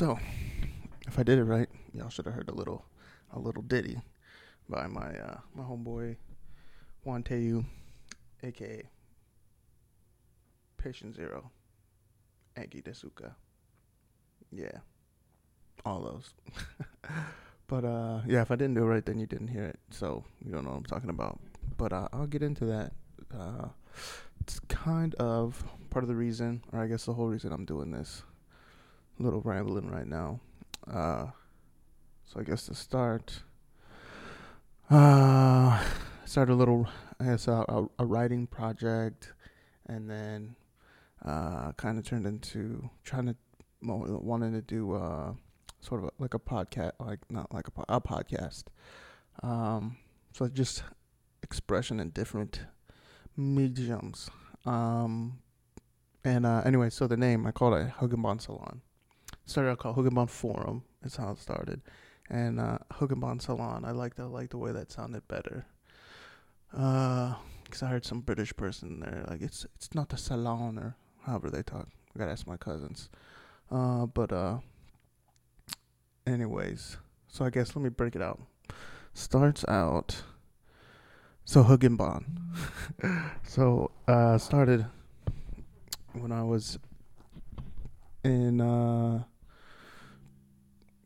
So, if I did it right, y'all should have heard a little, a little ditty by my uh, my homeboy WanTaeWu, aka Patient Zero, Anki Desuka. Yeah, all those. but uh, yeah, if I didn't do it right, then you didn't hear it, so you don't know what I'm talking about. But uh, I'll get into that. Uh, it's kind of part of the reason, or I guess the whole reason I'm doing this. Little rambling right now. Uh, so I guess to start, uh, start a little, I guess a, a, a writing project, and then uh, kind of turned into trying to wanting to do uh, sort of a, like a podcast, like not like a, a podcast. Um, so just expression in different mediums. Um, and uh, anyway, so the name I called it Hoogkin Ban Salon. Started out called Hoogkin Ban Forum. That's how it started, and uh, Hoogkin Ban Salon. I liked I liked the way that sounded better. Uh, cause I heard some British person there like it's it's not a salon or however they talk. I gotta ask my cousins. Uh, but uh, anyways, so I guess let me break it out. Starts out so Hoogkin Ban. so uh started when I was in uh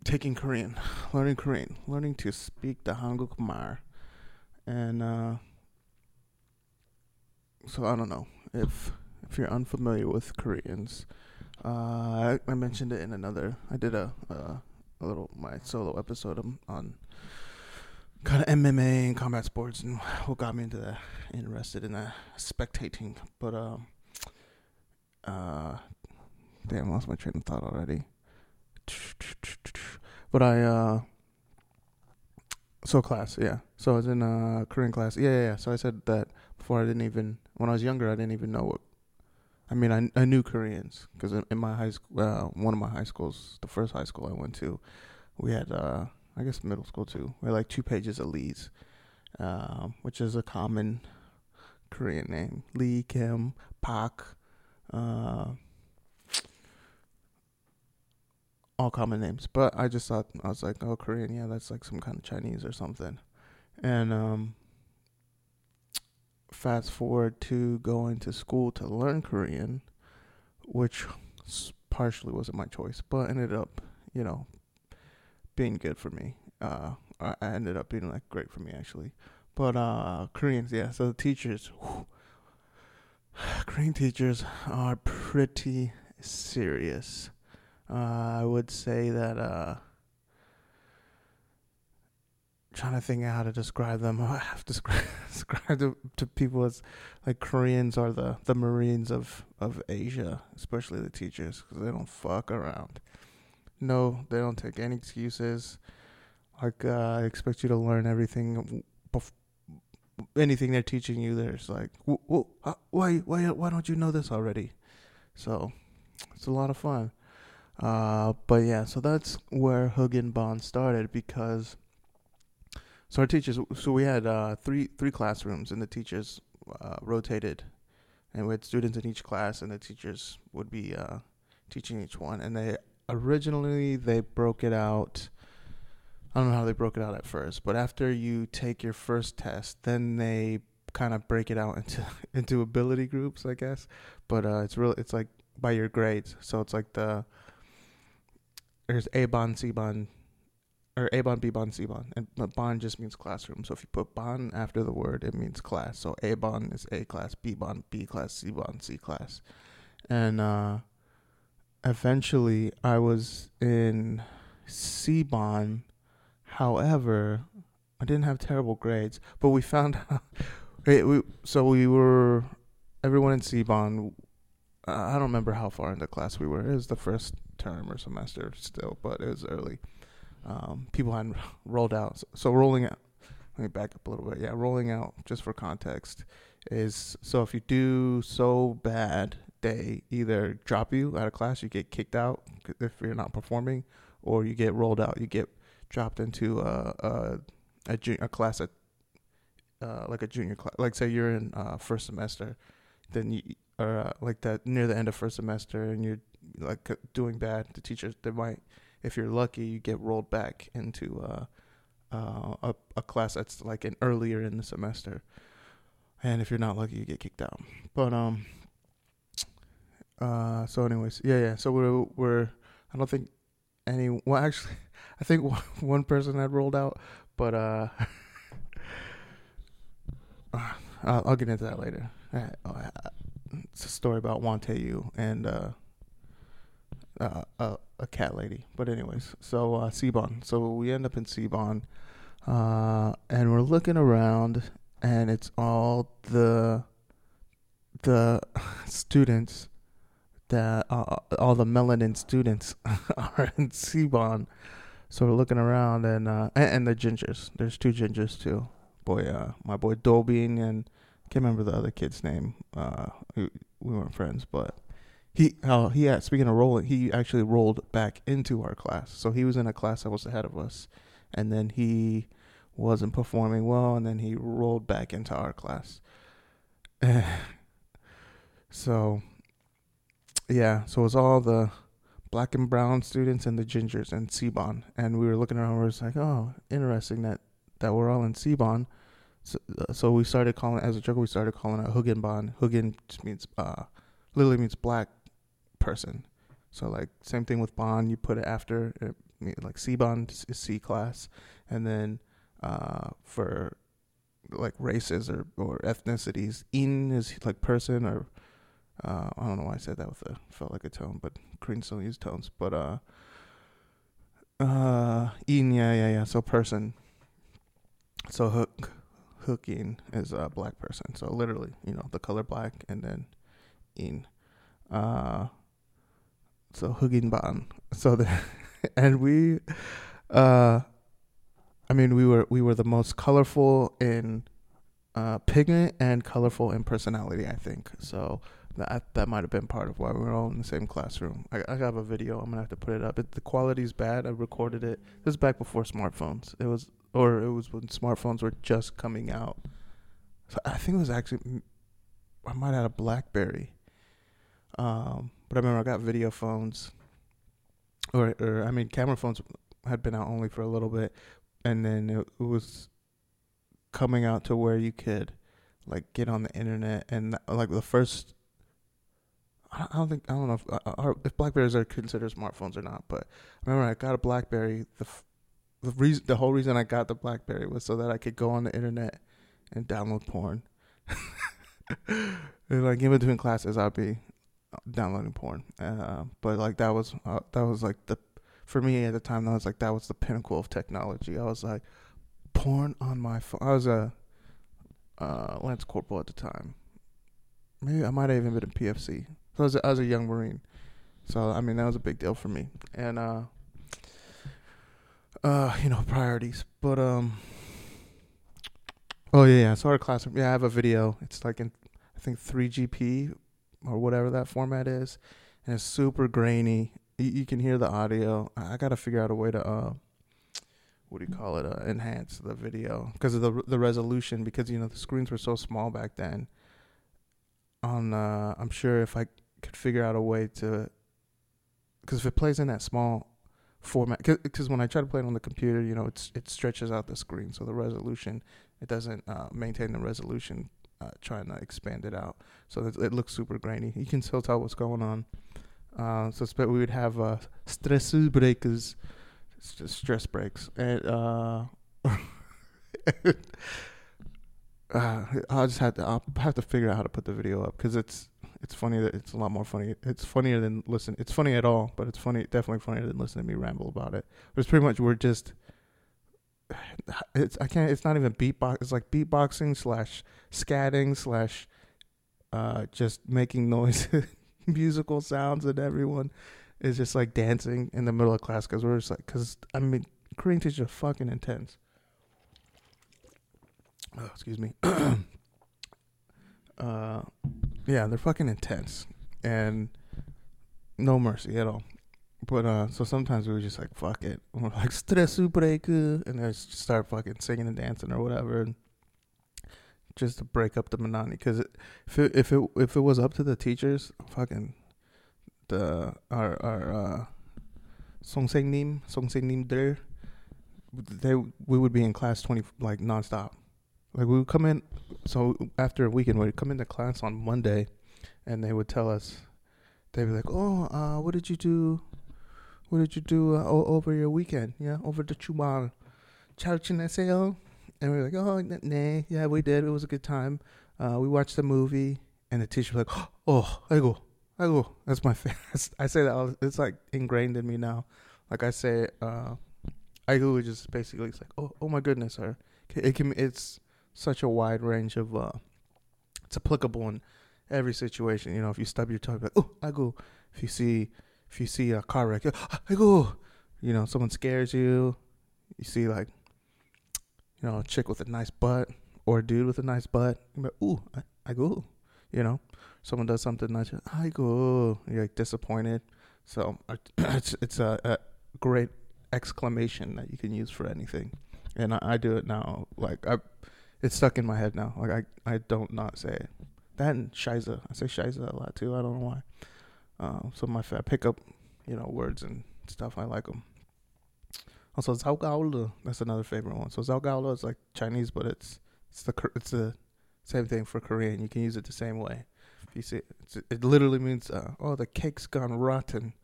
taking Korean, learning Korean, learning to speak the Hanguk Mar. And uh so I don't know if if you're unfamiliar with Koreans. Uh I, mentioned it in another I did a uh, a little my solo episode on, on kind of MMA and combat sports, and what got me into that, interested in that, spectating. But um, uh, damn, I lost my train of thought already. But I uh, so class, yeah. So I was in a Korean class, yeah, yeah. yeah. So I said that before. I didn't even when I was younger, I didn't even know what. I mean, I I knew Koreans because in, in my high school, uh, one of my high schools, the first high school I went to, we had uh I guess middle school too. We had like two pages of Lee's, uh, which is a common Korean name. Lee, Kim, Pak, uh, all common names. But I just thought I was like, oh, Korean, yeah, that's like some kind of Chinese or something. And um, fast forward to going to school to learn Korean, which partially wasn't my choice, but ended up, you know, being good for me. Uh, I ended up being like great for me actually. But uh, Koreans, yeah. So the teachers, whew, Korean teachers are pretty serious. Uh, I would say that. Uh, trying to think how to describe them. I have to describe, to, to people as like Koreans are the, the Marines of, of Asia, especially the teachers, because they don't fuck around. No, they don't take any excuses. Like uh, I expect you to learn everything. Bef- anything they're teaching you, there's like, why, why, why don't you know this already? So it's a lot of fun. Uh, but yeah, so that's where Hoogkin Ban started because so our teachers, so we had uh, three three classrooms, and the teachers uh, rotated, and we had students in each class, and the teachers would be uh, teaching each one, and they originally they broke it out. I don't know how they broke it out at first, but after you take your first test, then they kind of break it out into into ability groups, I guess. But uh, it's really it's like by your grades, so it's like the there's A bon, C bon, or A bon, B bon, C bon, and bon just means classroom. So if you put bon after the word, it means class. So A bon is A class, B bon, B class, C bon, C class, and uh, eventually I was in CBON. However, I didn't have terrible grades, but we found out. we, so we were everyone in CBON. Uh, I don't remember how far into class we were. It was the first term or semester still, but it was early. Um, people hadn't rolled out. So, so rolling out. Let me back up a little bit. Yeah, rolling out just for context is so if you do so bad they either drop you out of class, you get kicked out if you're not performing, or you get rolled out. You get dropped into a a, a, jun- a class at uh, like a junior class. Like say you're in uh, first semester, then you or uh, like that near the end of first semester, and you're like doing bad. The teachers they might if you're lucky, you get rolled back into uh, uh, a a class that's like an earlier in the semester, and if you're not lucky, you get kicked out. But um, uh, so anyways, yeah, yeah. So we're we're I don't think any well actually I think one, person had rolled out, but uh, I'll, I'll get into that later. Uh, it's a story about WanTaeWu and uh, uh, a, a cat lady. But anyways, so uh. So we end up in C bon, uh, and we're looking around, and it's all the the students that uh, all the melanin students are in C bon. So we're looking around, and uh, and, and the gingers. There's two gingers too. Boy, uh, my boy Dobin and can't remember the other kid's name. Uh, we, we weren't friends, but he oh he had speaking of rolling, he actually rolled back into our class. So he was in a class that was ahead of us, and then he wasn't performing well, and then he rolled back into our class. so yeah, so it was all the black and brown students and the gingers and C bon, and we were looking around. We was like, oh, interesting that that we're all in C bon. So, uh, so we started calling as a joke. We started calling it Hugenbon. Hoogkin just means uh, literally means black person. So like same thing with bond, You put it after it, like C bon is C class, and then uh, for like races or or ethnicities, In is like person or uh, I don't know why I said that with a felt like a tone, but Koreans don't use tones. But uh, uh, in yeah yeah yeah. So person. So hook, hooking is a black person. So literally, you know, the color black, and then in. Uh, so ban. So the and we, uh, I mean, we were we were the most colorful in uh, pigment and colorful in personality. I think so that that might have been part of why we were all in the same classroom. I, I have a video. I'm gonna have to put it up. It, the quality's bad. I recorded it. This is back before smartphones. It was, or it was when smartphones were just coming out. So I think it was actually, I might have had a BlackBerry. Um, but I remember I got video phones, or or I mean, camera phones had been out only for a little bit, and then it, it was coming out to where you could like get on the internet and like the first I don't think I don't know if, uh, uh if Blackberries are considered smartphones or not. But I remember I got a BlackBerry. The the reason the whole reason I got the BlackBerry was so that I could go on the internet and download porn. and like in between classes, I'd be downloading porn. Uh, but like that was uh, that was like the for me at the time that was like that was the pinnacle of technology. I was like porn on my phone. I was a uh, Lance Corporal at the time. Maybe I might have even been in PFC. So I was, a, I was a young Marine. So I mean that was a big deal for me. And uh uh, you know, priorities. But um Oh yeah, yeah. So our classroom yeah, I have a video. It's like in I think three GP or whatever that format is. And it's super grainy. You, you can hear the audio. I, I gotta figure out a way to uh what do you call it? Uh, enhance the video because of the the resolution. Because you know the screens were so small back then. On uh, I'm sure if I could figure out a way to, because if it plays in that small format, because when I try to play it on the computer, you know, it's it stretches out the screen, so the resolution it doesn't uh, maintain the resolution. Uh, trying to expand it out, so it, it looks super grainy. You can still tell what's going on. Uh, so we would have uh, stress breakers, stress breaks, and uh, uh, I'll just have to I'll have to figure out how to put the video up because it's it's funny that it's a lot more funny. It's funnier than listen. It's funny at all, but it's funny, definitely funnier than listening to me ramble about it. But it's pretty much we're just. It's I can't. It's not even beatbox. It's like beatboxing slash scatting slash, uh, just making noise, musical sounds, and everyone is just like dancing in the middle of class because we're just like because I mean Korean teachers are fucking intense. Oh, excuse me. uh, yeah, they're fucking intense and no mercy at all. But uh, so sometimes we were just like, fuck it, we're like stress break, and then just start fucking singing and dancing or whatever, and just to break up the monotony. Because if it, if it if it was up to the teachers, fucking the our our uh, Songsaengnim, Songsaengnim들, they we would be in class twenty like nonstop. Like we would come in, so after a weekend we'd come into class on Monday, and they would tell us, they'd be like, "Oh, uh, what did you do? What did you do uh, o- over your weekend? Yeah, over the Chumal. Chalchineseo, And we were like, oh, n- Yeah, we did. It was a good time. Uh, we watched a movie. And the teacher was like, oh, I go. I go. That's my. I say that. All, it's like ingrained in me now. Like I say, uh, I go is just basically it's like, oh, oh my goodness, sir. it can. It's such a wide range of. Uh, it's applicable in every situation. You know, if you stub your toe, like, oh, I go. If you see if you see a car wreck, ah, I go, you know, someone scares you. You see like, you know, a chick with a nice butt or a dude with a nice butt. You're like, ooh, I, I go, you know, someone does something nice. I go, you're like disappointed. So it's it's a, a, great exclamation that you can use for anything, and I, I do it now. Like I, it's stuck in my head now. Like I I don't not say it. That and Shiza. I say Shiza a lot too. I don't know why. Um, so my I pick up, you know, words and stuff. I like them. Also, Zhaogaolu. That's another favorite one. So Zhaogaolu is like Chinese, but it's it's the it's the same thing for Korean. You can use it the same way. If you see it, it literally means uh, oh the cake's gone rotten,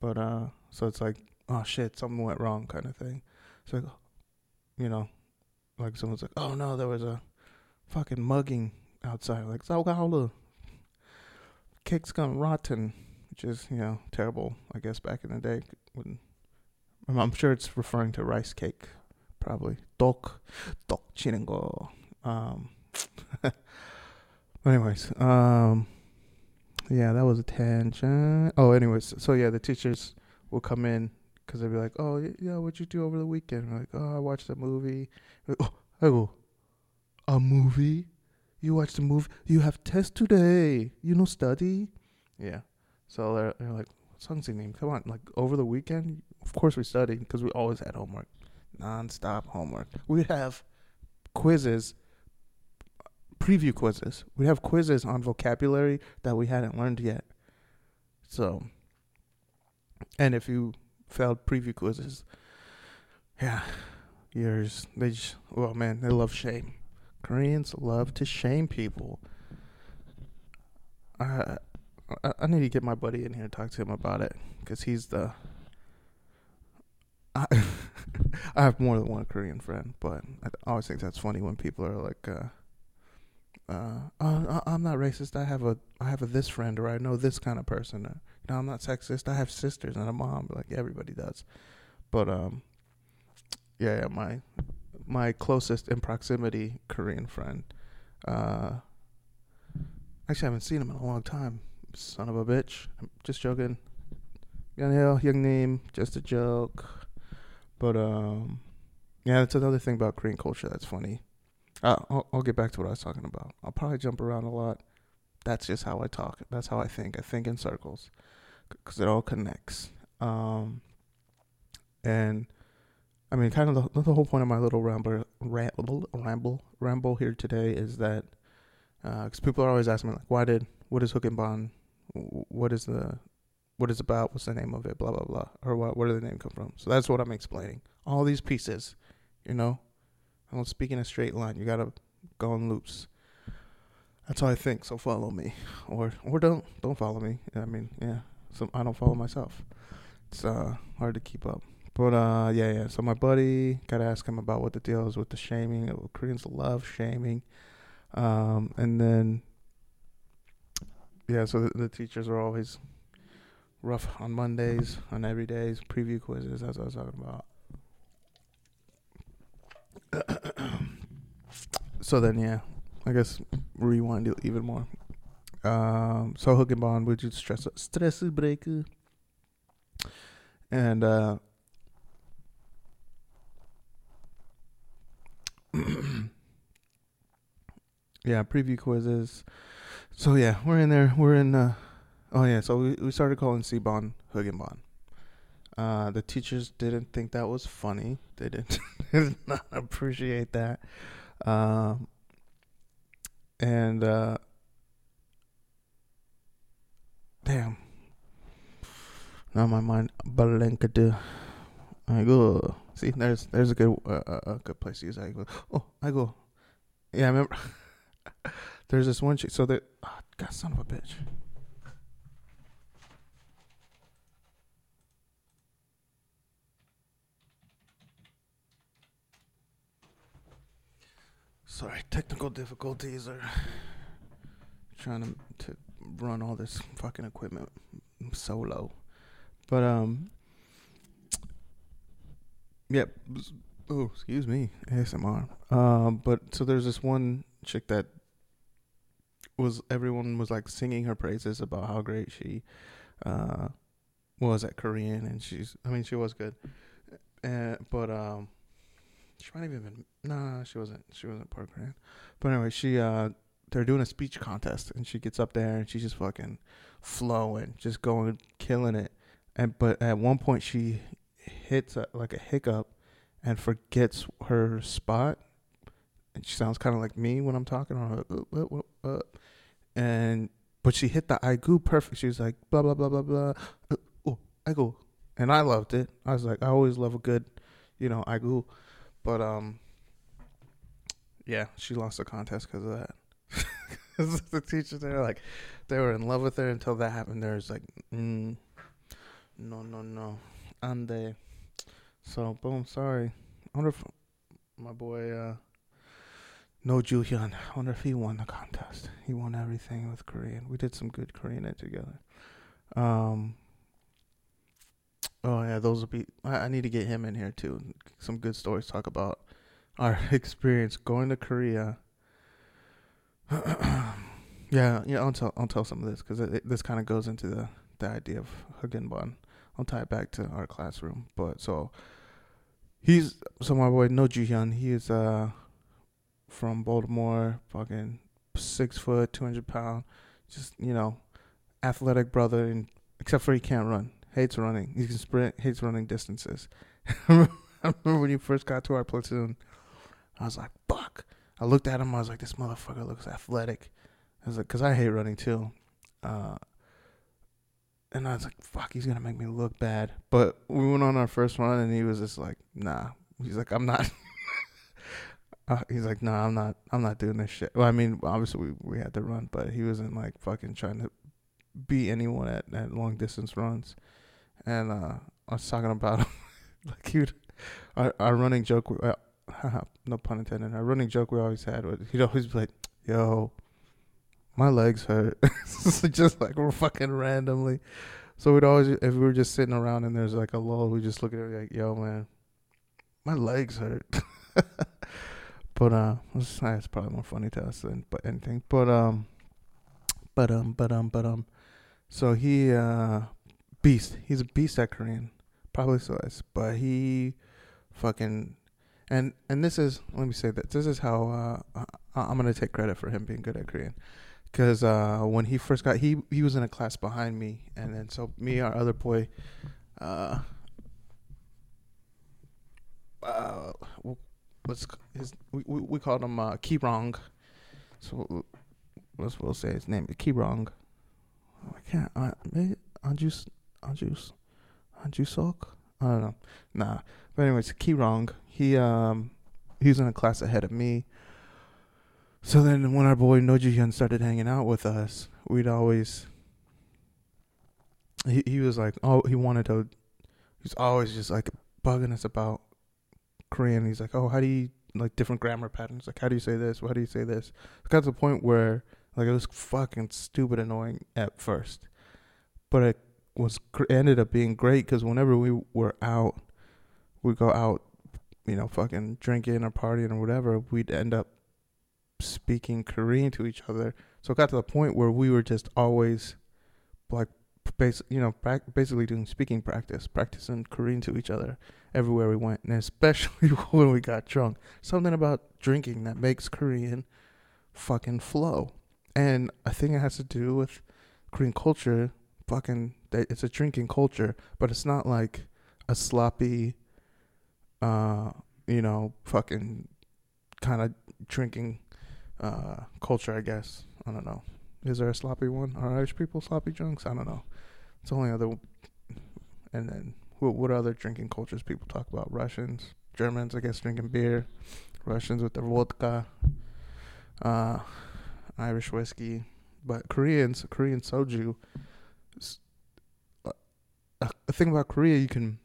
but uh so it's like oh shit something went wrong kind of thing. So you know, like someone's like oh no there was a fucking mugging outside like Zhaogaolu. Cake's gone rotten, which is you know terrible. I guess back in the day, when I'm sure it's referring to rice cake, probably tok tok chiringo. Um, anyways, um, yeah, that was a tangent. Oh, anyways, so yeah, the teachers will come in because they'd be like, "Oh, yeah, what'd you do over the weekend?" like, "Oh, I watched a movie." Like, oh, I go, "A movie? You watched a movie? You have test today? You no study?" Yeah. So they're, they're like, "Song's name? Come on, like over the weekend? Of course we studied because we always had homework, non-stop homework. We'd have quizzes." preview quizzes. We'd have quizzes on vocabulary that we hadn't learned yet. So, and if you failed preview quizzes, yeah, yours they just well, man, they love shame. Koreans love to shame people. I I, I need to get my buddy in here and talk to him about it because he's the. I, I have more than one Korean friend, but I always think that's funny when people are like. uh uh, oh, I'm not racist. I have a I have a this friend, or I know this kind of person. Or, you know, I'm not sexist. I have sisters and a mom, like everybody does. But um, yeah, yeah my my closest in proximity Korean friend. Uh, actually, I haven't seen him in a long time. Son of a bitch. I'm just joking. Yanhil, young name, just a joke. But um, yeah, that's another thing about Korean culture that's funny. Uh, I'll, I'll get back to what I was talking about. I'll probably jump around a lot. That's just how I talk. That's how I think. I think in circles because it all connects. Um, and I mean, kind of the, the whole point of my little ramble, ramble, ramble, ramble here today is that because people are always asking me like, why did what is Hoogkin Ban? What is the what is about? What's the name of it? Blah blah blah. Or what? Where did the name come from? So that's what I'm explaining. All these pieces, you know. I don't speak in a straight line. You gotta go in loops. That's how I think. So follow me, or or don't don't follow me. I mean, yeah. So I don't follow myself. It's uh hard to keep up. But uh yeah yeah. So my buddy gotta ask him about what the deal is with the shaming. Koreans love shaming. Um and then yeah. So the, the teachers are always rough on Mondays, on every days, preview quizzes. That's what I was talking about. so then yeah, I guess rewind it even more. Um, so Hoogkin Ban, would you stress stress breaker? And uh, yeah, preview quizzes. So yeah, we're in there. We're in. Uh, oh yeah, so we we started calling and bond. Uh, the teachers didn't think that was funny. They didn't, did not appreciate that. Um, and uh, damn, now my mind Balankadu. I go. See, there's there's a good uh, a good place to use I go. Oh, I go. Yeah, I remember. there's this one chick. So that, oh, God, son of a bitch. Sorry, technical difficulties are trying to, to run all this fucking equipment solo. But um Yep. Yeah, oh, excuse me. ASMR. Um but so there's this one chick that was everyone was like singing her praises about how great she uh was at Korean and she's I mean she was good. Uh, but um she might have even been nah, she wasn't she wasn't part Korean. But anyway, she uh they're doing a speech contest and she gets up there and she's just fucking flowing, just going killing it. And but at one point she hits a, like a hiccup and forgets her spot. And she sounds kind of like me when I'm talking. Or, uh, and but she hit the aigu perfect. She was like blah blah blah blah blah. Uh, oh, aigu, and I loved it. I was like, I always love a good, you know, aigu. But um, yeah, she lost the contest because of that. the teachers they were like, they were in love with her until that happened. There was like, mm, no, no, no, and they, so boom, sorry. I wonder if my boy, uh, No Juhyun, I wonder if he won the contest. He won everything with Korean. We did some good Korean together. Um. Oh yeah, those will be. I, I need to get him in here too. Some good stories. Talk about our experience going to Korea yeah, yeah. I'll tell I'll tell some of this because this kind of goes into the the idea of Hoogkin Ban. I'll tie it back to our classroom. But so he's so my boy No Jihyun. He is uh from Baltimore, fucking six foot, two hundred pound, just you know, athletic brother. And except for he can't run, hates running. He can sprint, hates running distances. I remember when you first got to our platoon, I was like, fuck. I looked at him. I was like, this motherfucker looks athletic. I was like, cause I hate running too. Uh, and I was like, fuck, he's gonna make me look bad. But we went on our first run, and he was just like, nah. He's like, I'm not. uh, he's like, nah, I'm not. I'm not doing this shit. Well, I mean, obviously we we had to run, but he wasn't like fucking trying to beat anyone at, at long distance runs. And uh, I was talking about him, like he would, our, our running joke. Uh, no pun intended. Our running joke we always had was he'd always be like, "Yo, my legs hurt," just like we're fucking randomly. So we'd always, if we were just sitting around and there's like a lull, we just look at it like, "Yo, man, my legs hurt." But uh, it's, it's probably more funny to us than but anything. But um, but um, but um, but um, so he uh, beast. He's a beast at Korean, probably so is, but he fucking and and this is let me say that this is how uh, I'm gonna take credit for him being good at Korean, because uh, when he first got he he was in a class behind me, and then so me our other boy, uh, uh what's his we we, we called him uh, Kirong, so let's we'll say his name Kirong. Oh, I can't. Uh, maybe Anjus Anjus Anjusok. I don't know. Nah. But anyways, Kirong he um he was in a class ahead of me. So then when our boy Nojihyun started hanging out with us, we'd always he he was like oh he wanted to he's always just like bugging us about Korean. He's like, Oh, how do you like different grammar patterns? Like how do you say this? How do you say this? It got to the point where like it was fucking stupid annoying at first. But it was ended up being great because whenever we were out, we go out you know, fucking drinking or partying or whatever, we'd end up speaking Korean to each other. So it got to the point where we were just always like, base, you know, basically doing speaking practice, practicing Korean to each other everywhere we went, and especially when we got drunk. Something about drinking that makes Korean fucking flow, and I think it has to do with Korean culture. Fucking, it's a drinking culture, but it's not like a sloppy uh, you know, fucking kind of drinking uh, culture, I guess. I don't know. Is there a sloppy one? Are Irish people sloppy drunks? I don't know. It's only other. And then what, what other drinking cultures people talk about? Russians, Germans, I guess, drinking beer. Russians with their vodka. Uh, Irish whiskey, but Koreans, Korean soju. Uh, the thing about Korea, you can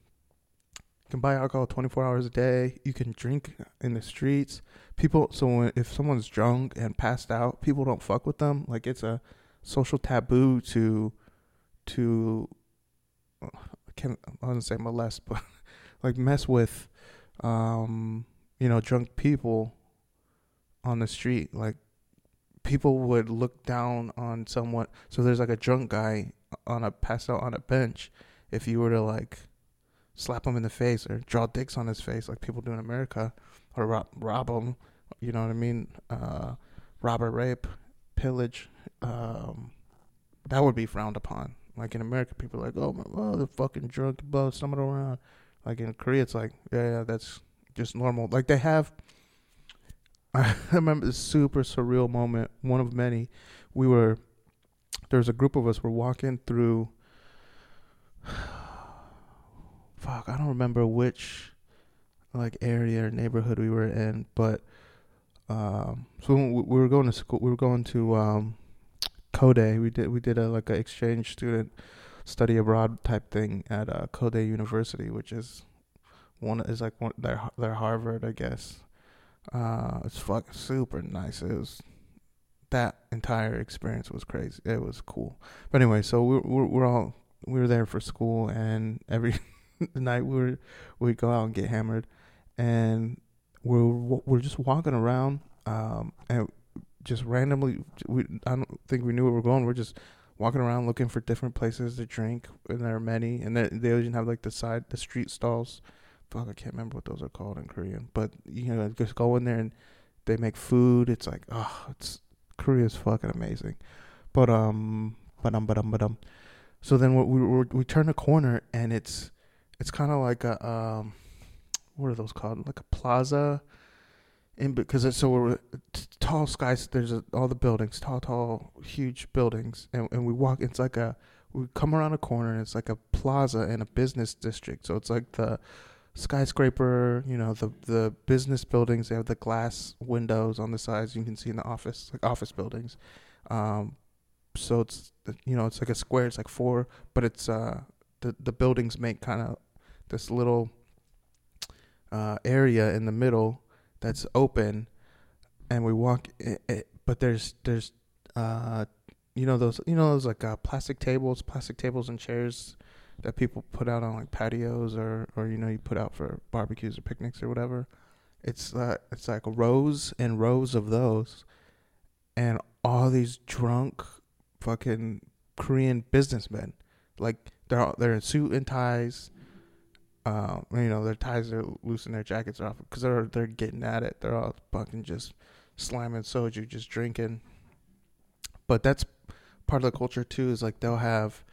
you can buy alcohol 24 hours a day. You can drink in the streets. People, so when, if someone's drunk and passed out, people don't fuck with them. Like it's a social taboo to to I can't I wouldn't say molest, but like mess with um you know drunk people on the street. Like people would look down on someone. So there's like a drunk guy on a pass out on a bench. If you were to like slap him in the face or draw dicks on his face, like people do in America, or rob, rob him, you know what I mean? Uh, robber, rape, pillage, um, that would be frowned upon. Like in America, people are like, oh, my, oh, the fucking drunk, blah, someone around. Like in Korea, it's like, yeah, yeah, that's just normal. Like they have I remember this super surreal moment, one of many. We were there was a group of us were walking through fuck, I don't remember which like area or neighborhood we were in, but um so we were going to school we were going to um Kodae. We did we did a like an exchange student study abroad type thing at uh, Kodae University, which is one is like one their their Harvard, I guess. Uh, it's fucking super nice. It was that entire experience was crazy. It was cool. But anyway, so we're we're, we're all we were there for school, and every night we were we go out and get hammered, and we're we're just walking around, um, and just randomly we I don't think we knew where we we're going. We're just walking around looking for different places to drink, and there are many, and they they even have like the side the street stalls fuck, I can't remember what those are called in Korean, but you know, just go in there and they make food. It's like, oh, it's Korea's fucking amazing. But um, but um, but um, but um. So then we we we turn a corner and it's it's kind of like a um, what are those called? Like a plaza. In because it's so tall skies. There's a, all the buildings, tall, tall, huge buildings, and and we walk. It's like a we come around a corner and it's like a plaza in a business district. So it's like the skyscraper, you know, the the business buildings, they have the glass windows on the sides you can see in the office, like office buildings. Um, so it's you know, it's like a square, it's like four, but it's uh the the buildings make kind of this little uh area in the middle that's open and we walk it, it, but there's there's uh you know those you know those like uh, plastic tables, plastic tables and chairs that people put out on like patios or or you know you put out for barbecues or picnics or whatever. It's uh, it's like rows and rows of those, and all these drunk, fucking Korean businessmen, like they're all, they're in suit and ties. Uh, you know their ties are loose and their jackets are off because they're they're getting at it. They're all fucking just slamming soju, just drinking. But that's part of the culture too. Is like they'll have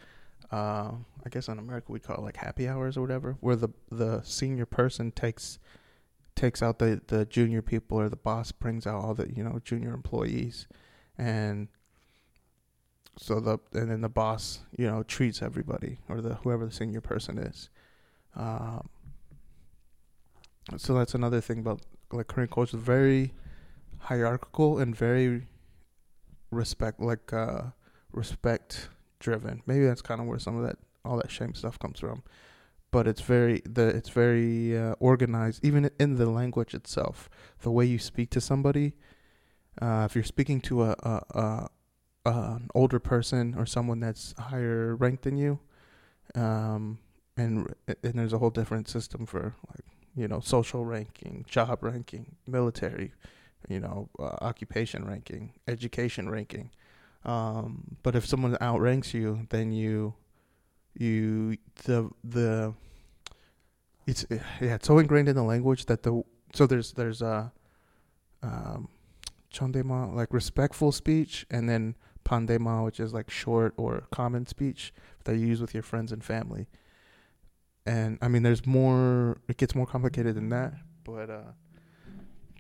uh, I guess in America we call it like happy hours or whatever, where the the senior person takes takes out the the junior people or the boss brings out all the you know junior employees, and so the and then the boss you know treats everybody or the whoever the senior person is. Um, so that's another thing about like Korean culture, very hierarchical and very respect like uh respect driven. Maybe that's kind of where some of that all that shame stuff comes from. But it's very the it's very uh, organized, even in the language itself. The way you speak to somebody, uh, if you're speaking to a, a, a, an older person or someone that's higher ranked than you, um, and and there's a whole different system for like you know social ranking, job ranking, military, you know uh, occupation ranking, education ranking. Um, but if someone outranks you, then you, you the the, it's yeah, it's so ingrained in the language that the so there's there's a, um, chondema like respectful speech, and then pandema, which is like short or common speech that you use with your friends and family. And I mean, there's more. It gets more complicated than that, but uh,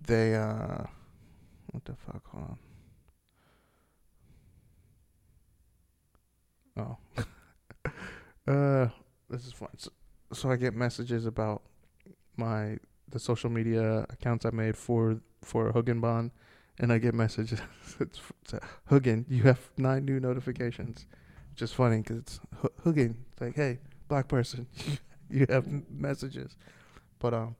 they uh, what the fuck? Hold on. Oh. uh, this is fun. So, so I get messages about my the social media accounts I made for for Hoogkin Ban, and I get messages. it's, it's Hugen, you have nine new notifications. Just funny because it's Hugen. It's like, hey, black person, have messages. But um,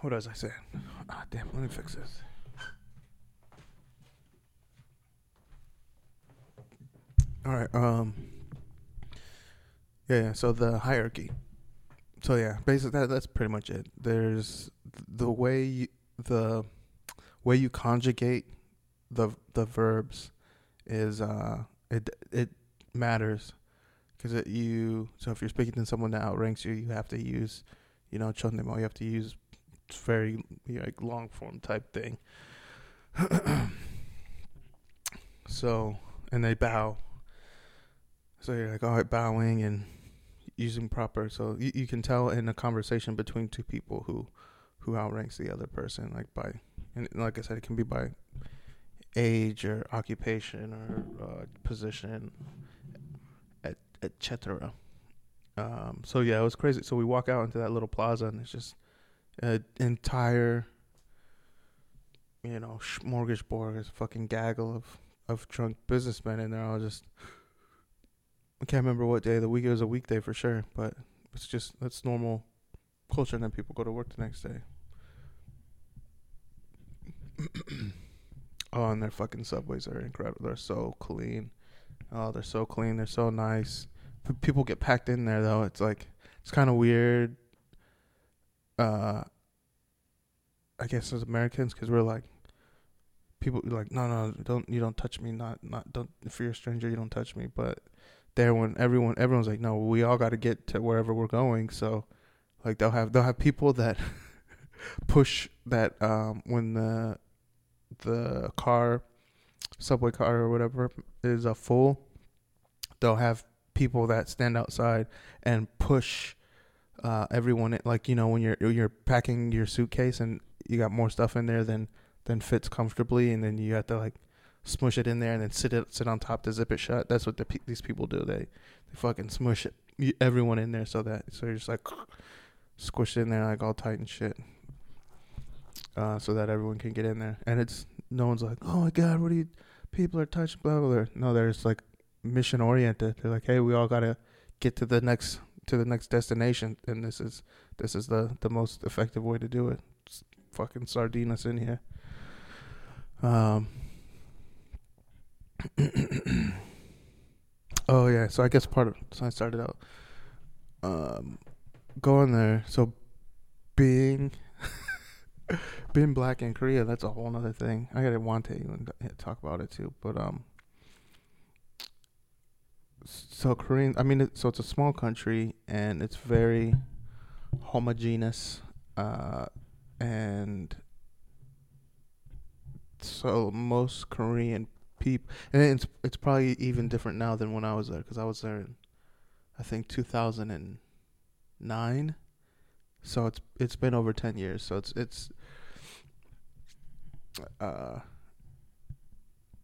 what was I saying? Ah, damn. Let me fix this. All right. Um. Yeah. yeah so the hierarchy. So yeah, basically that that's pretty much it. There's the way you, the way you conjugate the the verbs is uh it it matters because you so if you're speaking to someone that outranks you, you have to use you know chondemo. You have to use very like long form type thing. so and they bow. So you're like, all right, bowing and using proper. So you, you can tell in a conversation between two people who who outranks the other person, like by and like I said, it can be by age or occupation or uh, position, etc. Um, so yeah, it was crazy. So we walk out into that little plaza, and it's just an entire, you know, smorgasbord, this fucking gaggle of of drunk businessmen in there. I was just I can't remember what day of the week. It was a weekday for sure, but it's just that's normal culture, and then people go to work the next day. oh, and their fucking subways are incredible. They're so clean. Oh, they're so clean. They're so nice. P- people get packed in there though. It's like it's kind of weird. Uh, I guess as Americans, because we're like people like no no don't you don't touch me not not don't if you're a stranger you don't touch me but there when everyone everyone's like, no, we all got to get to wherever we're going. So, like they'll have they'll have people that push that um, when the the car, subway car or whatever is a full, they'll have people that stand outside and push uh, everyone. In, like you know when you're you're packing your suitcase and you got more stuff in there than than fits comfortably, and then you have to like smush it in there and then sit it sit on top to zip it shut. That's what the, these people do. They they fucking smush it, everyone in there so that so you're just like squished in there like all tight and shit. Uh, so that everyone can get in there, and it's no one's like, oh my god, what are you? People are touching blah blah. blah. No, they're just like mission oriented. They're like, hey, we all gotta get to the next to the next destination, and this is this is the the most effective way to do it. Fucking sardine us in here. Um, oh yeah, so I guess part of so I started out um going there. So being being black in Korea, that's a whole other thing. I gotta want to even talk about it too, but um. So Korean, I mean, it, so it's a small country and it's very homogeneous, uh, and so most Korean people, and it's it's probably even different now than when I was there because I was there in, I think, two thousand and nine. So it's it's been over ten years. So it's it's uh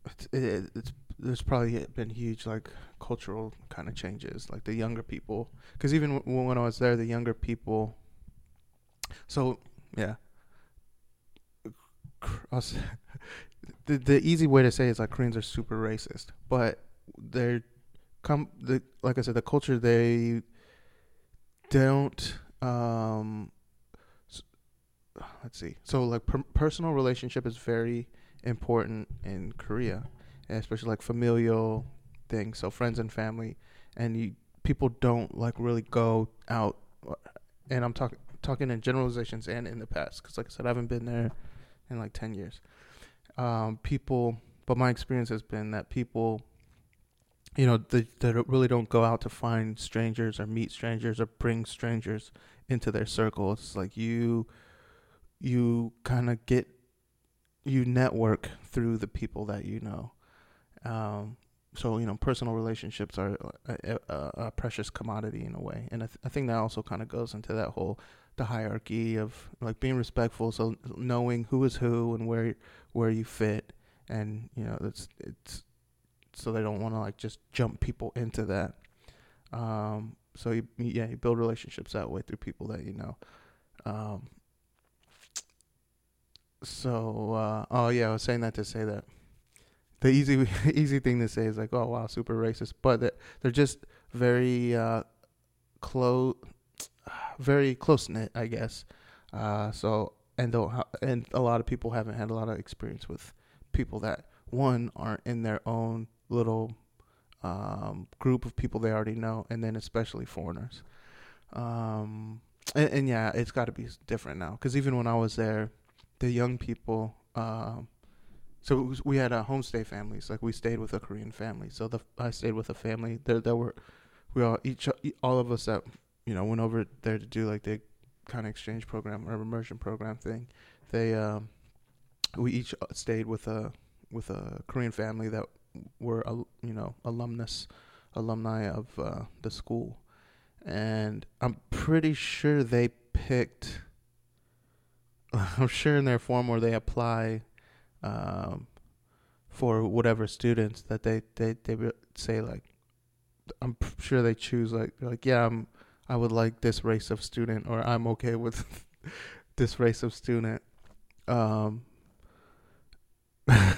it's it, it's there's probably been huge like cultural kind of changes like the younger people because even w- when I was there the younger people so yeah. The the easy way to say is like Koreans are super racist, but they're come the like I said the culture they don't um let's see. So like per- personal relationship is very important in Korea especially like familial things so friends and family and you people don't like really go out and I'm talking talking in generalizations and in the past because like I said I haven't been there in like 10 years um, people, but my experience has been that people, you know, they, they really don't go out to find strangers or meet strangers or bring strangers into their circle. It's like you, you kind of get, you network through the people that you know. Um, so you know, personal relationships are a, a, a, precious commodity in a way, and I, th- I think that also kind of goes into that whole the hierarchy of like being respectful, so knowing who is who and where where you fit, and you know it's it's so they don't want to like just jump people into that. Um, so you yeah you build relationships that way through people that you know. Um, so uh, oh yeah, I was saying that to say that the easy easy thing to say is like oh wow super racist, but they're, just very uh, close, very close knit, I guess. Uh, so and don't ha- and a lot of people haven't had a lot of experience with people that one aren't in their own little um, group of people they already know, and then especially foreigners. Um, and, and yeah, it's got to be different now because even when I was there, the young people. Um, so was, we had a homestay families. Like we stayed with a Korean family. So the I stayed with a family. There, there were we all each all of us that you know went over there to do like the kind of exchange program or immersion program thing. They um, we each stayed with a with a Korean family that were you know alumnus alumni of uh, the school, and I'm pretty sure they picked. I'm sure in their form where they apply um, for whatever students that they they they say like I'm sure they choose like like yeah I'm I would like this race of student or I'm okay with this race of student. Um I,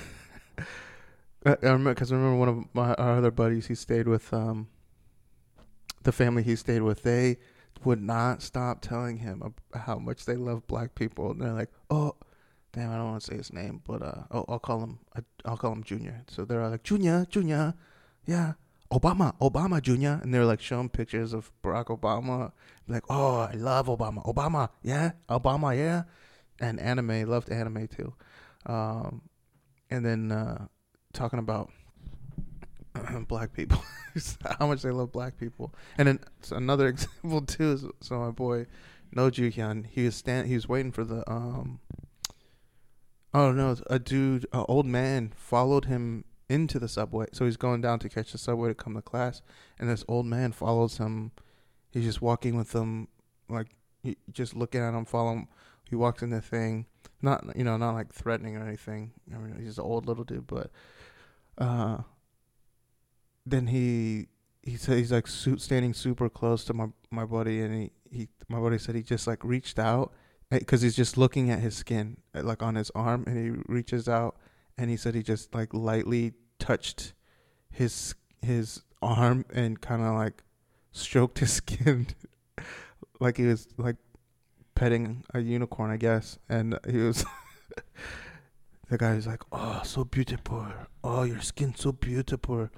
remember because I remember one of my our other buddies he stayed with um the family he stayed with they would not stop telling him how much they love black people and they're like oh damn I don't want to say his name but uh I'll, I'll call him I'll call him Junior. So they're like Junior Junior. Yeah. Obama Obama Junior. And they're like showing pictures of Barack Obama. Like oh I love Obama. Obama yeah? Obama yeah? And anime loved anime too. Um and then uh talking about black people, how much they love black people. And then so another example too is so my boy No Hyun, he was stand he was waiting for the um oh no, a dude, an old man followed him into the subway. So he's going down to catch the subway to come to class, and this old man follows him. He's just walking with him, like he, just looking at him, follow him. He walks in the thing, not you know, not like threatening or anything. I mean, he's an old little dude, but uh, then he he said he's like standing super close to my my buddy, and he he my buddy said he just like reached out because he's just looking at his skin eh, like on his arm, and he reaches out, and he said he just like lightly touched his his arm and kind of like stroked his skin like he was like petting a unicorn, I guess, and he was the guy was like, "Oh, so beautiful. Oh, your skin so beautiful."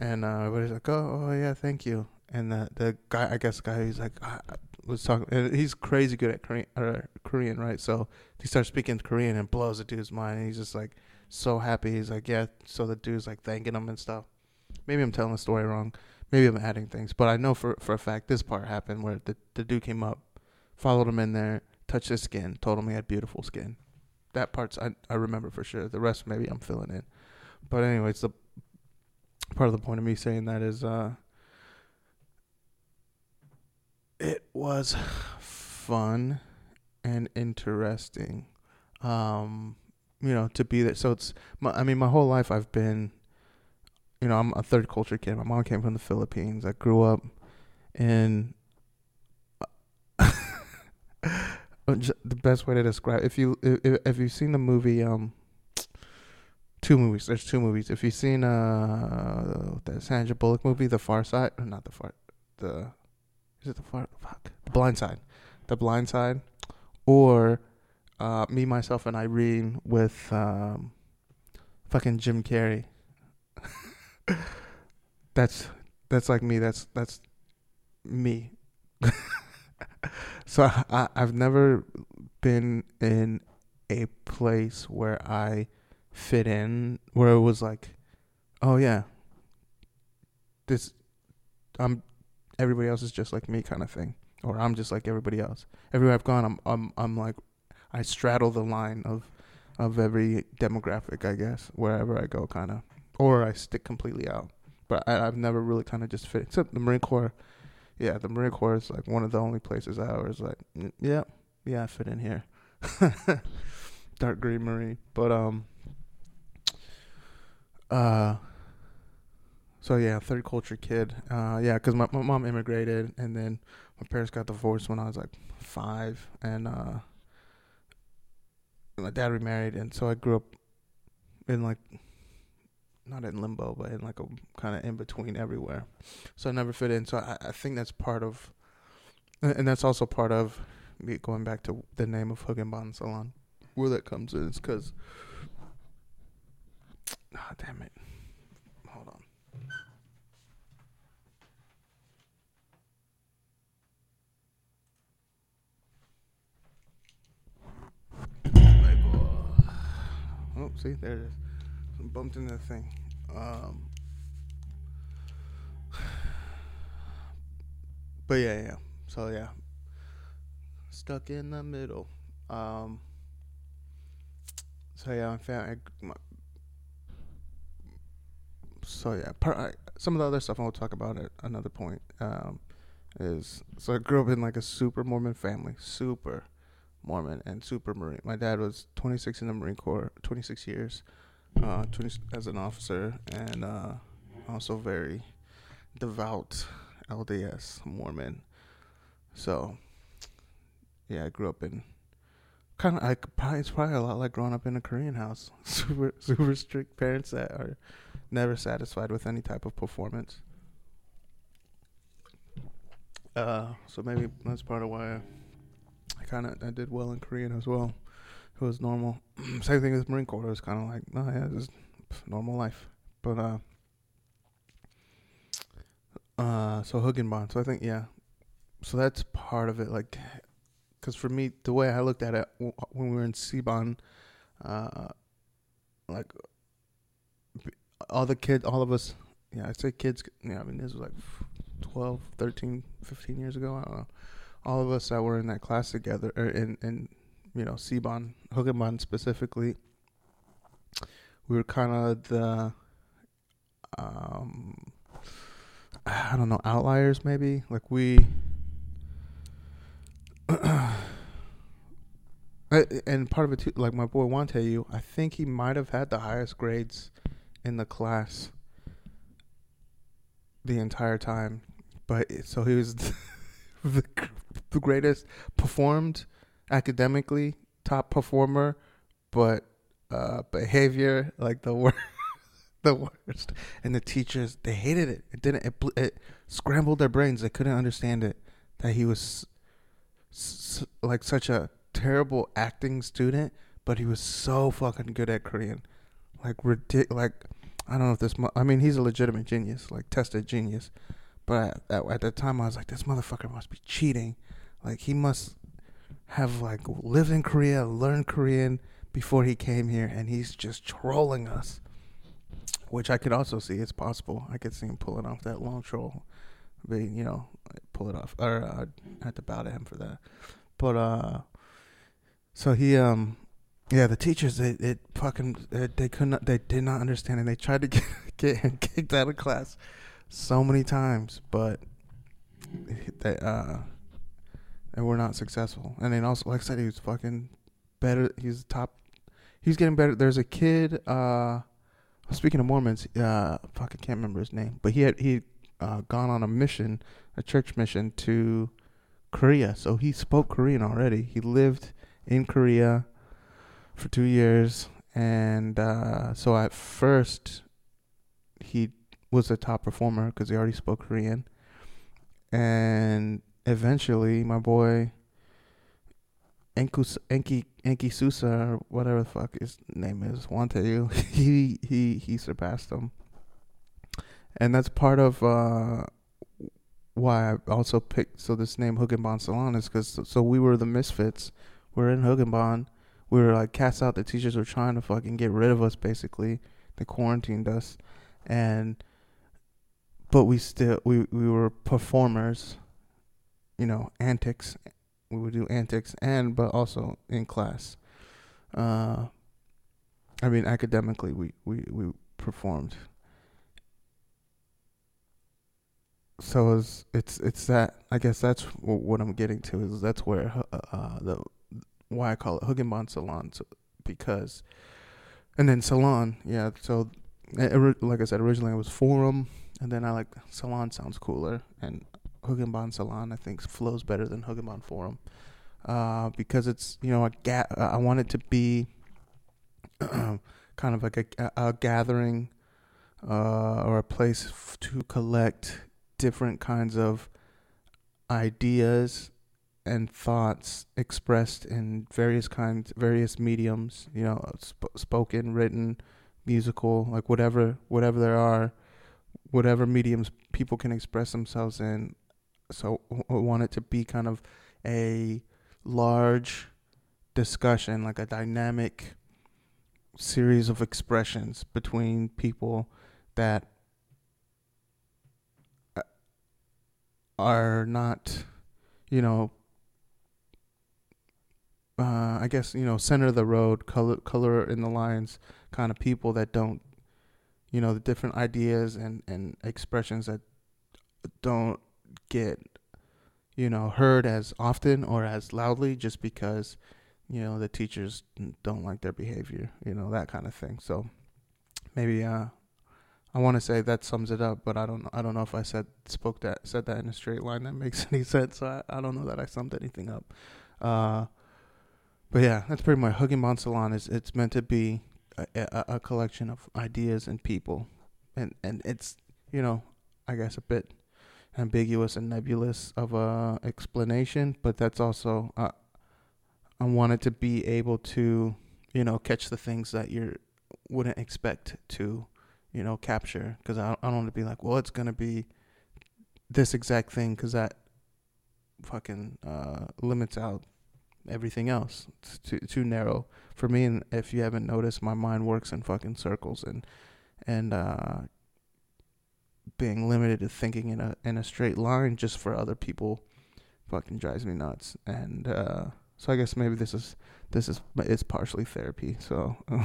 And uh, everybody's like, "Oh, oh yeah, thank you." And the the guy, I guess, guy, he's like, was talking. And he's crazy good at Korean, uh, Korean, right? So he starts speaking Korean and blows the dude's mind. And he's just like so happy. He's like, "Yeah." So the dude's like thanking him and stuff. Maybe I'm telling the story wrong. Maybe I'm adding things, but I know for for a fact this part happened where the the dude came up, followed him in there, touched his skin, told him he had beautiful skin that part's I I remember for sure. The rest maybe I'm filling in. But anyways, the part of the point of me saying that is uh it was fun and interesting. Um you know, to be there. So it's my, I mean my whole life I've been you know, I'm a third culture kid. My mom came from the Philippines. I grew up in the best way to describe if you if, if you've seen the movie um two movies there's two movies if you've seen uh that Sandra Bullock movie The Far Side not the far the is it the far fuck the Blind Side. The Blind Side or uh me myself and Irene with um fucking Jim Carrey. That's that's like me. That's that's me. So I, I've never been in a place where I fit in, where it was like, oh yeah, this, I'm, everybody else is just like me kind of thing, or I'm just like everybody else. Everywhere I've gone, I'm, I'm, I'm like, I straddle the line of, of every demographic, I guess, wherever I go, kind of, or I stick completely out. But I, I've never really kind of just fit, except the Marine Corps yeah, the Marine Corps is like one of the only places I was like, yeah, yeah, I fit in here. Dark green Marine, but um, uh, so yeah, third culture kid. Uh, yeah, because my, my mom immigrated, and then my parents got divorced when I was like five, and uh, my dad remarried, and so I grew up in like not in limbo, but in like a kind of in between everywhere. So I never fit in. So I, I think that's part of, and that's also part of me going back to the name of Hoogkin Ban Salon, where that comes in is because, ah, oh, damn it. Oh, see, there it is I bumped into the thing. Um, but yeah, yeah. So yeah, stuck in the middle. Um, so yeah, I'm fan. My, so yeah, part, I, some of the other stuff I'll talk about at another point. Um, is so I grew up in like a super Mormon family, super Mormon and super Marine. My dad was 26 in the Marine Corps, 26 years uh, 20, as an officer, and uh, also very devout LDS Mormon. So, yeah, I grew up in kind of like probably it's probably a lot like growing up in a Korean house. super super strict parents that are never satisfied with any type of performance. Uh, so maybe that's part of why I, kind of I did well in Korean as well it was normal. Same thing with Marine Corps. It was kind of like, no, yeah, just normal life. But uh, uh, so Hoogkin Ban. So I think yeah. So that's part of it. Like, because for me, the way I looked at it when we were in C bon, uh, like all the kids, all of us, yeah, I'd say kids. Yeah, I mean this was like 12, 13, 15 years ago. I don't know. All of us that were in that class together, or in in you know, Sibon, Hoogkin Ban specifically, we were kind of the, um, I don't know, outliers maybe. Like we, and part of it too, like my boy Wante, I think he might have had the highest grades in the class the entire time. But so he was the, the greatest performed academically top performer, but uh, behavior like the worst, the worst. And the teachers they hated it. It didn't. It, it scrambled their brains. They couldn't understand it. That he was s- like such a terrible acting student, but he was so fucking good at Korean. Like ridic- Like I don't know if this. Mo- I mean, he's a legitimate genius, like tested genius. But at, at the time, I was like, this motherfucker must be cheating. Like he must have like lived in Korea, learned Korean before he came here, and he's just trolling us. Which I could also see it's possible. I could see him pulling off that long troll, being you know, pull it off. Or uh, I had to bow to him for that. But uh, so he um, yeah, the teachers they fucking they, they couldn't they did not understand, and they tried to get get kicked out of class so many times, but they uh and we're not successful. And then also, like I said, he was fucking better. He's top. He's getting better. There's a kid. Uh, speaking of Mormons, uh, fuck, I can't remember his name, but he had he uh, gone on a mission, a church mission to Korea. So he spoke Korean already. He lived in Korea for two years, and uh, so at first he was a top performer because he already spoke Korean, and eventually my boy Enkus Enki Enki or whatever the fuck his name is, Wante he he he surpassed him. And that's part of uh, why I also picked so this name Hoogkin Ban Salon is because so we were the misfits. We are in Hoogkin Ban. We were like cast out. The teachers were trying to fucking get rid of us. Basically, they quarantined us, and but we still we we were performers you know, antics. We would do antics and but also in class. Uh, I mean, academically, we we we performed. So it's it's it's that I guess that's what I'm getting to is that's where uh, uh, the why I call it Hoogkin Ban Salon so, because, and then Salon, yeah. So, it, like I said, originally it was Forum and then I like Salon sounds cooler, and Hoogkin Ban Salon I think flows better than Hoogkin Ban Forum, uh, because it's you know a ga- I want it to be kind of like a, a gathering uh, or a place f- to collect different kinds of ideas and thoughts expressed in various kinds, various mediums. You know, sp- spoken, written, musical, like whatever, whatever there are, whatever mediums people can express themselves in. So I want it to be kind of a large discussion, like a dynamic series of expressions between people that uh, are not, you know, uh, I guess you know, center of the road, color color in the lines, kind of people that don't, you know, the different ideas and and expressions that don't get, you know, heard as often or as loudly, just because, you know, the teachers don't like their behavior, you know, that kind of thing. So maybe uh, I want to say that sums it up, but I don't I don't know if I said spoke that said that in a straight line that makes any sense. So I, I don't know that I summed anything up. Uh, but yeah, that's pretty much Hoogkin Ban Salon is it's meant to be a, a, a, collection of ideas and people, and and it's you know I guess a bit ambiguous and nebulous of a explanation, but that's also uh, I wanted to be able to you know catch the things that you wouldn't expect to you know capture. Because I, I don't want to be like well it's gonna be this exact thing because that fucking uh, limits out everything else. It's too too narrow for me. And if you haven't noticed, my mind works in fucking circles, and and uh, being limited to thinking in a in a straight line just for other people, fucking drives me nuts. And uh, so I guess maybe this is this is it's partially therapy. So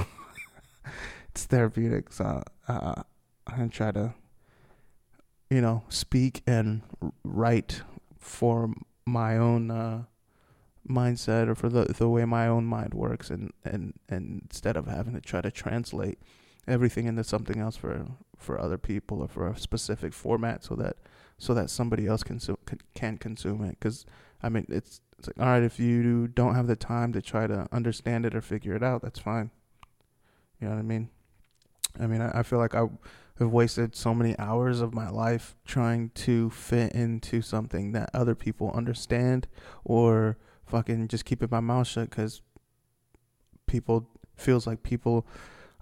it's therapeutic. So uh, gonna try to you know speak and write for my own uh, mindset or for the the way my own mind works and and and instead of having to try to translate everything into something else for for other people or for a specific format so that so that somebody else can can consume it. Cuz i mean it's it's like all right if you don't have the time to try to understand it or figure it out that's fine. You know what i mean? I mean i, I feel like i have wasted so many hours of my life trying to fit into something that other people understand or fucking just keeping my mouth shut because people feels like people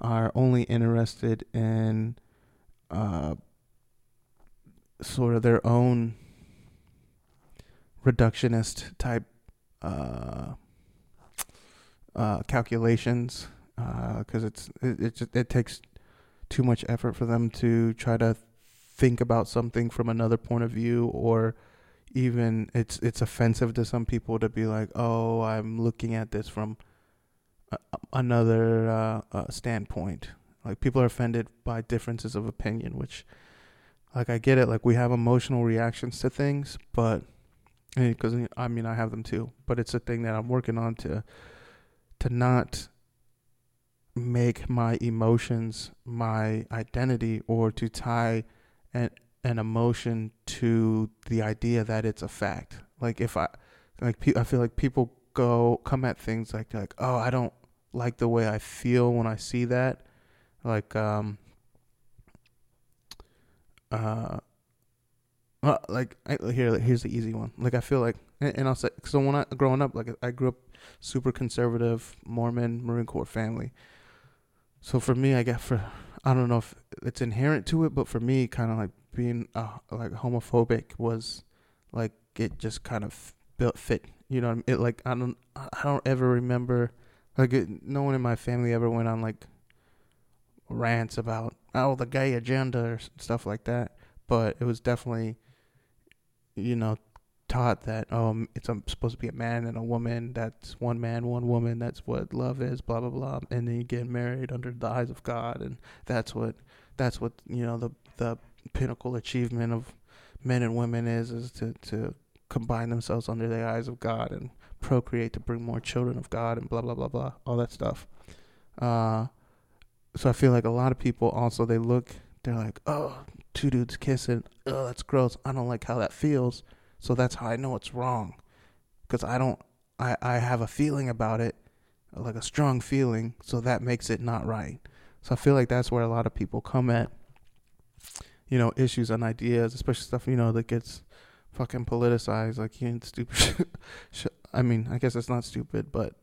are only interested in uh, sort of their own reductionist type uh, uh, calculations because uh, it's it it, just, it takes too much effort for them to try to think about something from another point of view or even it's it's offensive to some people to be like, "Oh, I'm looking at this from a, another uh, uh, standpoint." Like people are offended by differences of opinion, which, like, I get it. Like we have emotional reactions to things, but because I mean I have them too, but it's a thing that I'm working on to to not make my emotions my identity or to tie an an emotion to the idea that it's a fact. Like if I like pe- I feel like people go come at things like like oh I don't like the way I feel when I see that. Like um uh like I, here here's the easy one. Like I feel like and, and I'll say so when I growing up like I grew up super conservative Mormon Marine Corps family. So for me I get for I don't know if it's inherent to it, but for me kind of like being uh, like homophobic was like it just kind of built fit. You know, it like I don't I don't ever remember like it, no one in my family ever went on like rants about oh the gay agenda or stuff like that. But it was definitely you know taught that oh it's um, supposed to be a man and a woman that's one man one woman that's what love is blah blah blah and then you get married under the eyes of god and that's what that's what you know the the pinnacle achievement of men and women is is to to combine themselves under the eyes of God and procreate to bring more children of God and blah blah blah blah all that stuff. Uh, so I feel like a lot of people also they look they're like oh two dudes kissing. Oh, that's gross. I don't like how that feels. So that's how I know it's wrong. Cuz I don't I I have a feeling about it, like a strong feeling, so that makes it not right. So I feel like that's where a lot of people come at you know, issues and ideas, especially stuff, you know, that gets fucking politicized like you ain't stupid. I mean, I guess it's not stupid, but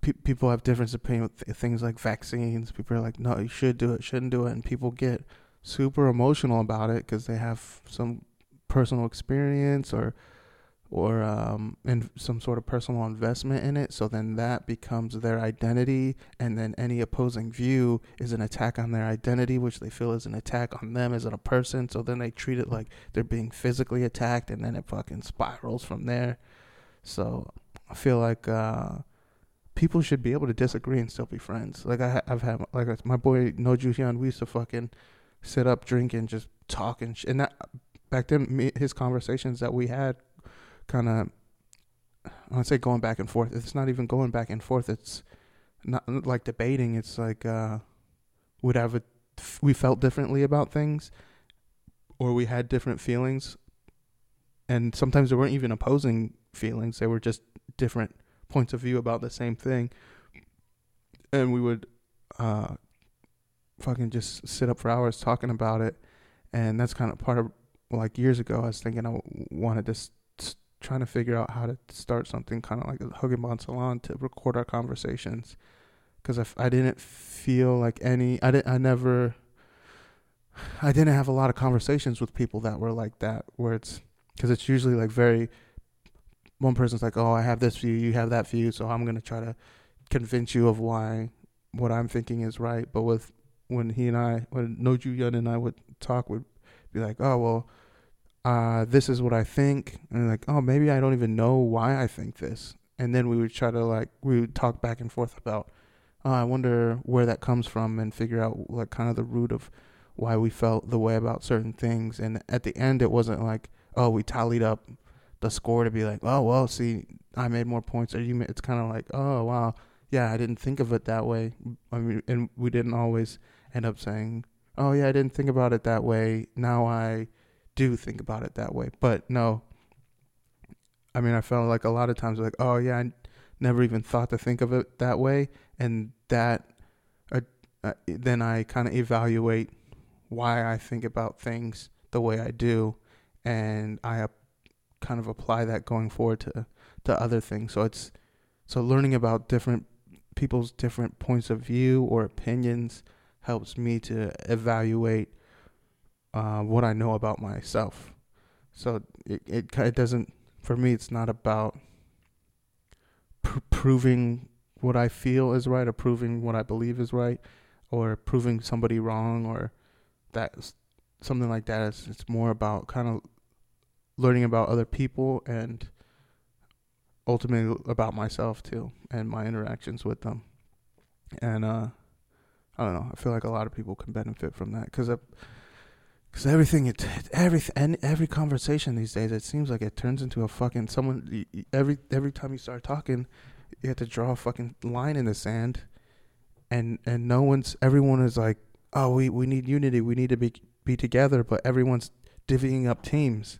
pe- people have different opinions with th- things like vaccines. People are like, no, you should do it, shouldn't do it, and people get super emotional about it because they have some personal experience or or um in some sort of personal investment in it. So then that becomes their identity. And then any opposing view is an attack on their identity which they feel is an attack on them as a person. So then they treat it like they're being physically attacked and then it fucking spirals from there. So i feel like uh people should be able to disagree and still be friends. Like I, i've had like my boy noju hyun we used to fucking sit up drinking just talking sh- and that back then me, his conversations that we had kind of I to say going back and forth. It's not even going back and forth. It's not like debating. It's like uh, would a, we felt differently about things, or we had different feelings, and sometimes they weren't even opposing feelings. They were just different points of view about the same thing, and we would uh, fucking just sit up for hours talking about it, and that's kind of part of like years ago. I was thinking I wanted to trying to figure out how to start something kind of like a Hoogkin Ban Salon to record our conversations. Because I f- I didn't feel like any I didn't I never I didn't have a lot of conversations with people that were like that where it's because it's usually like very one person's like oh I have this view you have that view so I'm gonna try to convince you of why what I'm thinking is right. But with when he and I when Noju Yun and I would talk would be like oh well uh, this is what I think, and like, oh, maybe I don't even know why I think this. And then we would try to like we would talk back and forth about, oh, I wonder where that comes from, and figure out like kind of the root of why we felt the way about certain things. And at the end, it wasn't like, oh, we tallied up the score to be like, oh, well, see, I made more points, or you. Made, it's kind of like, oh, wow, yeah, I didn't think of it that way. I mean, and we didn't always end up saying, oh, yeah, I didn't think about it that way. Now I do think about it that way. But no, I mean, I felt like a lot of times, like, oh yeah, I never even thought to think of it that way, and that, uh, uh, then I kind of evaluate why I think about things the way I do, and I uh, kind of apply that going forward to to other things. So it's so learning about different people's different points of view or opinions helps me to evaluate uh, what I know about myself. So it, it it doesn't for me. It's not about pr- proving what I feel is right or proving what I believe is right or proving somebody wrong or that something like that. It's, it's more about kind of learning about other people and ultimately about myself too and my interactions with them. And uh, I don't know. I feel like a lot of people can benefit from that because because everything, it, every every conversation these days, it seems like it turns into a fucking someone. Every every time you start talking, you have to draw a fucking line in the sand, and and no one's. Everyone is like, oh, we we need unity. We need to be be together. But everyone's divvying up teams,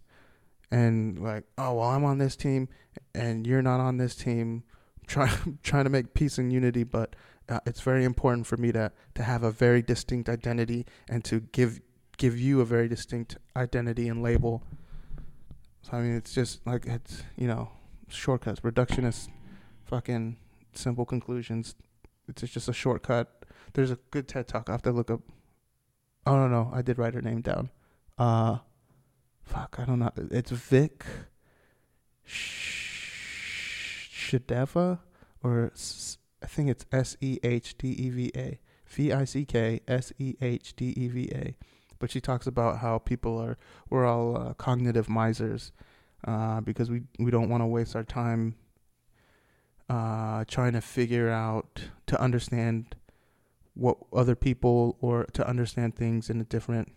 and like, oh well, I'm on this team, and you're not on this team. Trying trying to make peace and unity, but uh, it's very important for me to to have a very distinct identity and to give give you a very distinct identity and label. So I mean, it's just like it's you know shortcuts, reductionist, fucking simple conclusions. It's just a shortcut. There's a good TED talk. I have to look up. Oh no, no, I did write her name down. Uh, fuck, I don't know. It's Vick Sehdeva, or I think it's S E H D E V A. V I C K S E H D E V A but she talks about how people are we're all uh, cognitive misers uh, because we we don't want to waste our time uh, trying to figure out to understand what other people or to understand things in a different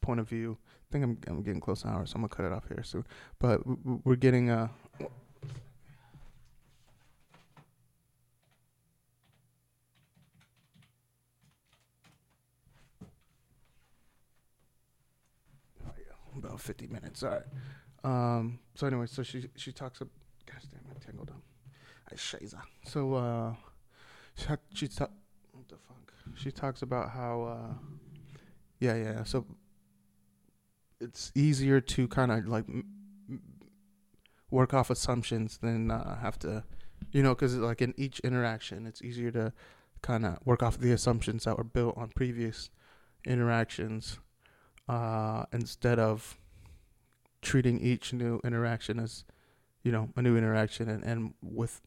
point of view. I think I'm I'm getting close to an hour, so I'm gonna cut it off here soon. But we're getting a Oh, 50 minutes. All right. Um. So anyway, so she she talks. Ab- Gosh damn, I tangled up. I shiza. So uh, she she ta- what the fuck? She talks about how uh, yeah yeah. So it's easier to kind of like m- m- work off assumptions than uh, have to, you know, because like in each interaction, it's easier to kind of work off the assumptions that were built on previous interactions uh, instead of treating each new interaction as you know a new interaction and, and with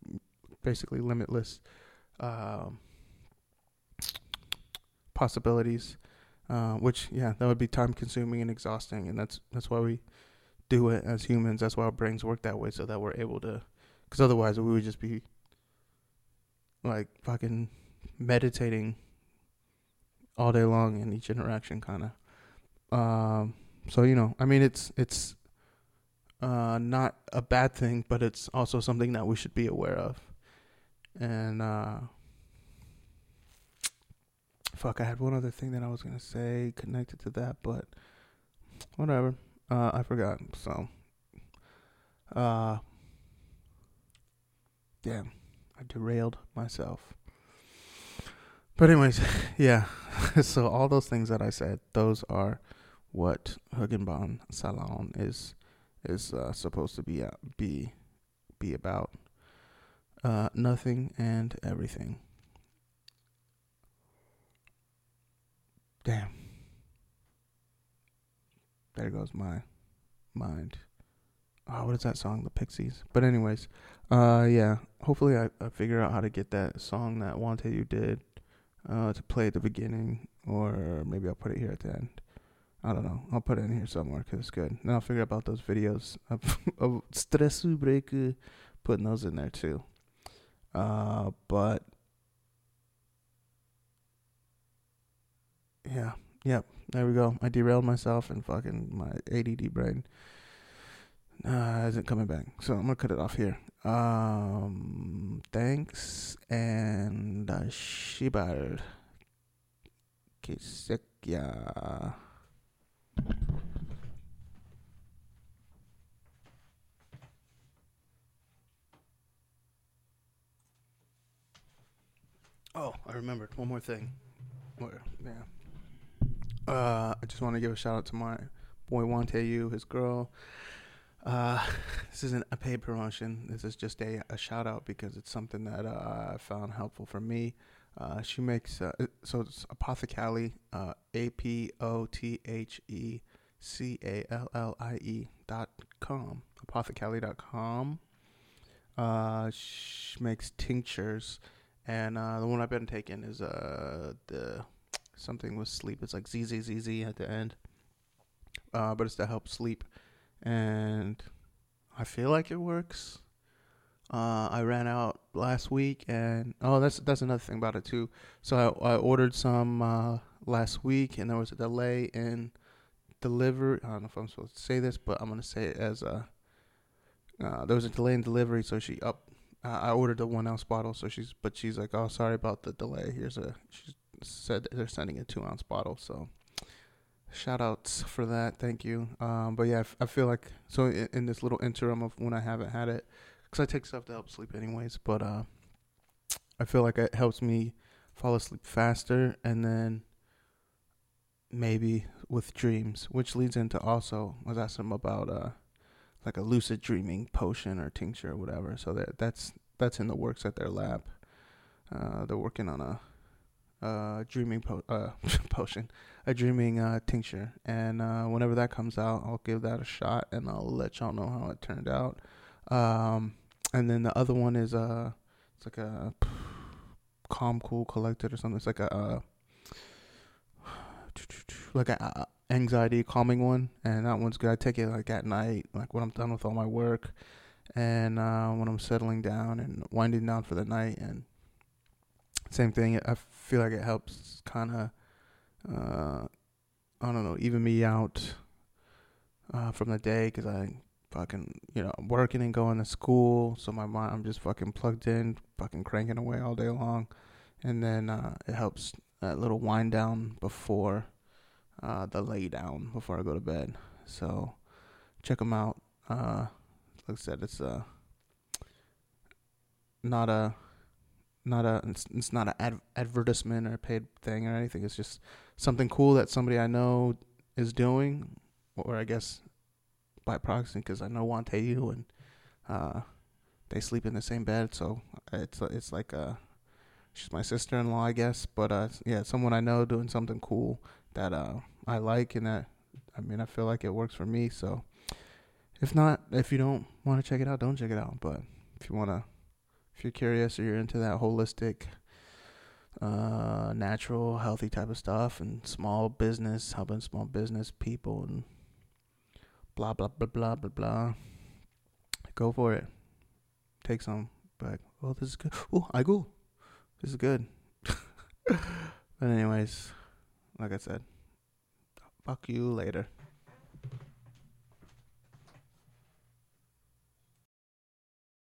basically limitless um, possibilities uh, which yeah that would be time consuming and exhausting and that's that's why we do it as humans. That's why our brains work that way so that we're able to because otherwise we would just be like fucking meditating all day long in each interaction kind of um so you know i mean it's it's uh, not a bad thing, but it's also something that we should be aware of. And uh, fuck, I had one other thing that I was gonna say connected to that, but whatever. Uh, I forgot. So, uh, damn, I derailed myself. But anyways, yeah. so all those things that I said, those are what Hoogkin Ban Salon is is uh, supposed to be uh, be be about uh, nothing and everything. Damn. There goes my mind. Oh, what is that song? The Pixies. But anyways, uh, yeah. Hopefully, I, I figure out how to get that song that WanTaeWu did, uh, to play at the beginning, or maybe I'll put it here at the end. I don't know. I'll put it in here somewhere because it's good. Then I'll figure out about those videos of, of Stressu Break, putting those in there too. Uh, but yeah, yep. There we go. I derailed myself and fucking my ADD brain uh, isn't coming back. So I'm gonna cut it off here. Um, thanks and uh, shibar. Kisekya. Oh, I remembered one more thing. Yeah. Uh, I just want to give a shout out to my boy WanTaeWu, his girl. Uh, this isn't a paid promotion. This is just a, a shout out because it's something that uh, I found helpful for me. Uh, she makes uh, so it's Apothecallie, uh, A P O T H E C A L L I E dot com, apothecallie dot com. Uh, she makes tinctures, and uh, the one I've been taking is uh the something with sleep. It's like ZZZZ at the end. Uh, but it's to help sleep, and I feel like it works. Uh, I ran out last week, and oh, that's that's another thing about it too. So I, I ordered some uh, last week, and there was a delay in delivery. I don't know if I'm supposed to say this, but I'm gonna say it as a. Uh, there was a delay in delivery, so she up. I ordered a one ounce bottle, so she's but she's like, oh, sorry about the delay. Here's a. She said they're sending a two ounce bottle, so shout outs for that. Thank you. Um, but yeah, I, f- I feel like so in, in this little interim of when I haven't had it because I take stuff to help sleep anyways. But uh, I feel like it helps me fall asleep faster, and then maybe with dreams, which leads into also I was asking about uh, like a lucid dreaming potion or tincture or whatever. So that that's that's in the works at their lab. Uh, they're working on a uh, dreaming po- uh, potion, a dreaming uh, tincture, and uh, whenever that comes out, I'll give that a shot, and I'll let y'all know how it turned out. Um, and then the other one is uh, it's like a calm, cool, collected or something. It's like a uh, like a uh, anxiety calming one, and that one's good. I take it like at night, like when I'm done with all my work, and uh, when I'm settling down and winding down for the night, and same thing. I feel like it helps kind of, uh, I don't know, even me out uh, from the day because I fucking, you know, working and going to school. So my mind, I'm just fucking plugged in, fucking cranking away all day long. And then uh, it helps that little wind down before uh, the lay down, before I go to bed. So check them out. Uh, like I said, it's uh not a not a it's, it's not an ad- advertisement or a paid thing or anything. It's just something cool that somebody I know is doing, or I guess by proxy because I know WanTaeWu and uh, they sleep in the same bed, so it's it's like uh, she's my sister in law, I guess. But uh, yeah, someone I know doing something cool that uh I like and that I mean I feel like it works for me. So if not, if you don't want to check it out, don't check it out. But if you wanna, if you're curious or you're into that holistic, uh, natural, healthy type of stuff and small business, helping small business people and blah blah blah blah blah blah. Go for it. Take some. But oh, this is good. Oh, I go. This is good. but anyways, like I said, fuck you later.